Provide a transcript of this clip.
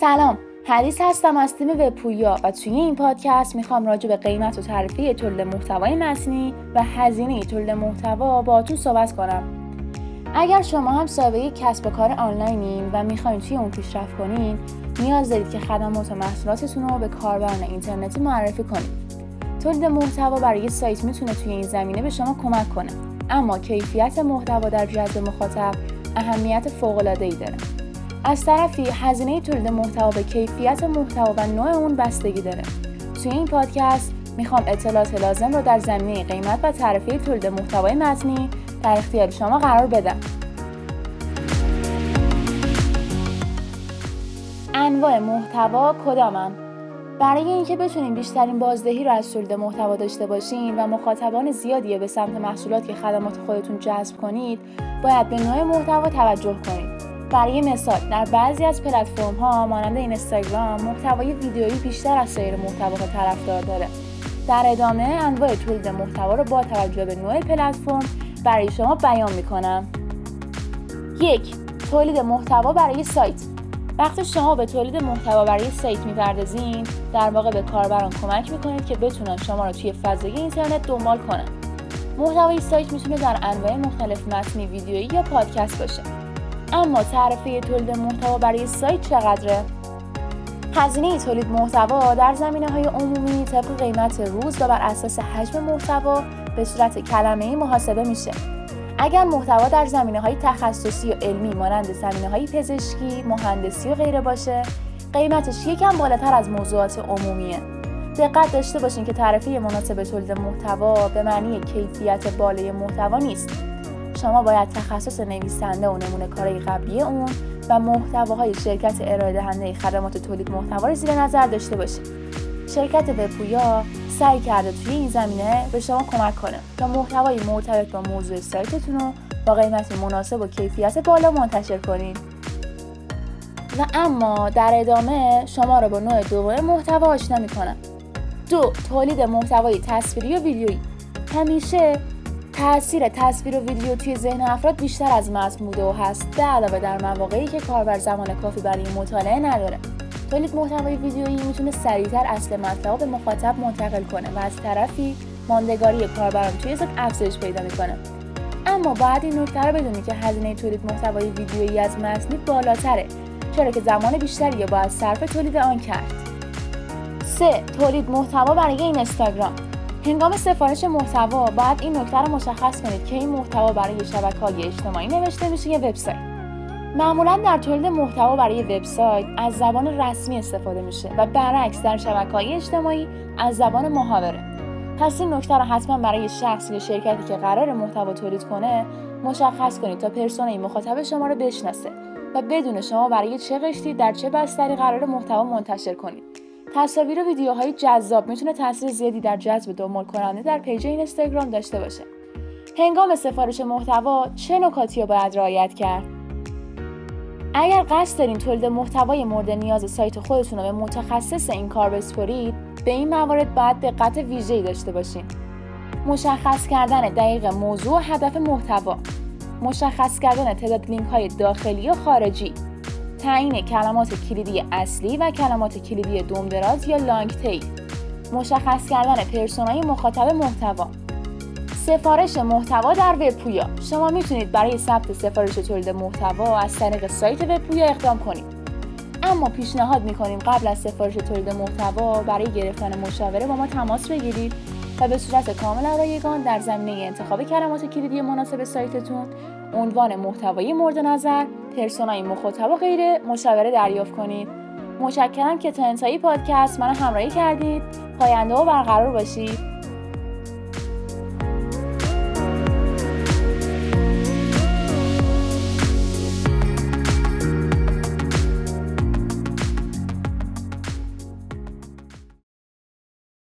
سلام حدیث هستم از تیم وبپویا و توی این پادکست می‌خوام راجع به قیمت و تعرفه تولید محتوای متنی و هزینه تولید محتوا باهاتون صحبت کنم. اگر شما هم صاحب کسب و کار آنلاینین و می‌خواین توی اون پیشرفت کنین نیاز دارید که خدمات و محصولاتتون رو به کاربران اینترنتی معرفی کنید تولید محتوا برای سایت می‌تونه توی این زمینه به شما کمک کنه. اما کیفیت محتوا در جذب مخاطب اهمیت فوق‌العاده‌ای داره. از طرفی هزینه تولید محتوا به کیفیت محتوا و نوع اون بستگی داره. توی این پادکست می‌خوام اطلاعات لازم رو در زمینه قیمت و تعرفه تولید محتوای متنی در اختیار شما قرار بدم. انواع محتوا کدامن؟ برای اینکه بتونیم بیشترین بازدهی رو از تولید محتوا داشته باشین و مخاطبان زیادی به سمت محصولات که خدمات خودتون جذب کنید باید به نوع محتوا توجه کنید. برای مثال در بعضی از پلتفرم ها مانند اینستاگرام محتوای ویدیویی بیشتر از سایر محتواها طرفدار داره. در ادامه انواع تولید محتوا رو با توجه به نوع پلتفرم برای شما بیان می‌کنم. یک تولید محتوا برای سایت. وقتی شما به تولید محتوا برای سایت می‌پردازین در واقع به کاربران کمک می‌کنید که بتونن شما رو توی فضای اینترنت دنبال کنن. محتوای سایت می‌تونه در انواع مختلف متنی ویدیویی یا پادکست باشه. اما تعرفه تولید محتوا برای سایت چقدره؟ هزینه تولید محتوا در زمینه های عمومی طبق قیمت روز و بر اساس حجم محتوا به صورت کلمه محاسبه میشه. اگر محتوا در زمینه های تخصصی و علمی مانند زمینه های پزشکی، مهندسی و غیره باشه قیمتش یکم بالاتر از موضوعات عمومیه. دقت داشته باشین که تعرفه مناسب تولید محتوا به معنی کیفیت بالای محتوا نیست. شما باید تخصص نویسنده و نمونه کارهای قبلی اون و محتواهای شرکت ارائه دهنده خدمات تولید محتوا رو زیر نظر داشته باشید. شرکت وبپویا سعی کرده توی این زمینه به شما کمک کنه تا محتوای مرتبط با موضوع سایتتون رو با قیمت مناسب و کیفیت بالا منتشر کنید. و اما در ادامه شما رو با نوع دوم محتوا آشنا می‌کنم. دو تولید محتوای تصویری و ویدیویی. همیشه تاثیر تصویر و ویدیو توی ذهن افراد بیشتر از متن بوده و هست. به علاوه در مواقعی که کاربر زمان کافی برای مطالعه نداره. تولید محتوای ویدیویی می‌تونه سریعتر اصل مطلب به مخاطب منتقل کنه و از طرفی ماندگاری کاربران توی ذات افزایش پیدا می‌کنه. اما باید این نکته رو بدونی که هزینه تولید محتوای ویدیویی از متنی بالاتره. چرا که زمان بیشتری باید صرف تولید آن کرد. 3. تولید محتوا برای اینستاگرام. هنگام سفارش محتوا باید این نکته رو مشخص کنید که این محتوا برای شبکه‌های اجتماعی نوشته میشه یا وبسایت. معمولا در تولید محتوا برای وبسایت از زبان رسمی استفاده میشه و برعکس در شبکه‌های اجتماعی از زبان محاوره. پس این نکته رو حتما برای شخص یا شرکتی که قرار محتوا تولید کنه مشخص کنید تا persona ی مخاطب شما رو بشناسه و بدونه شما برای چه قشری در چه بستری قراره محتوا منتشر کنید. تصاویر و ویدیوهای جذاب می‌تونه تاثیر زیادی در جذب دنبال کننده در page اینستاگرام داشته باشه. هنگام سفارش محتوا چه نکاتی رو باید رعایت کرد؟ اگر قصد دارین تولید محتوای مورد نیاز سایت خودتون رو به متخصص این کار بسپرید به این موارد باید دقت ویژه‌ای داشته باشین مشخص کردن دقیق موضوع و هدف محتوا مشخص کردن تعداد لینک های داخلی و خارجی تعیین کلمات کلیدی اصلی و کلمات کلیدی دراز یا لانگ تیل مشخص کردن پرسونای مخاطب محتوا. سفارش محتوا در وب پویا شما می‌تونید برای ثبت سفارش تولید محتوا از طریق سایت وب پویا اقدام کنید. اما پیشنهاد می‌کنیم قبل از سفارش تولید محتوا برای گرفتن مشاوره با ما تماس بگیرید. و به صورت کامل رایگان در زمینه انتخاب کلمات کلیدی مناسب سایتتون عنوان محتوایی مورد نظر پرسونای مخاطب و غیره مشاوره دریافت کنید. متشکرم که تا انتهای پادکست منو همراهی کردید. پاینده و برقرار باشید.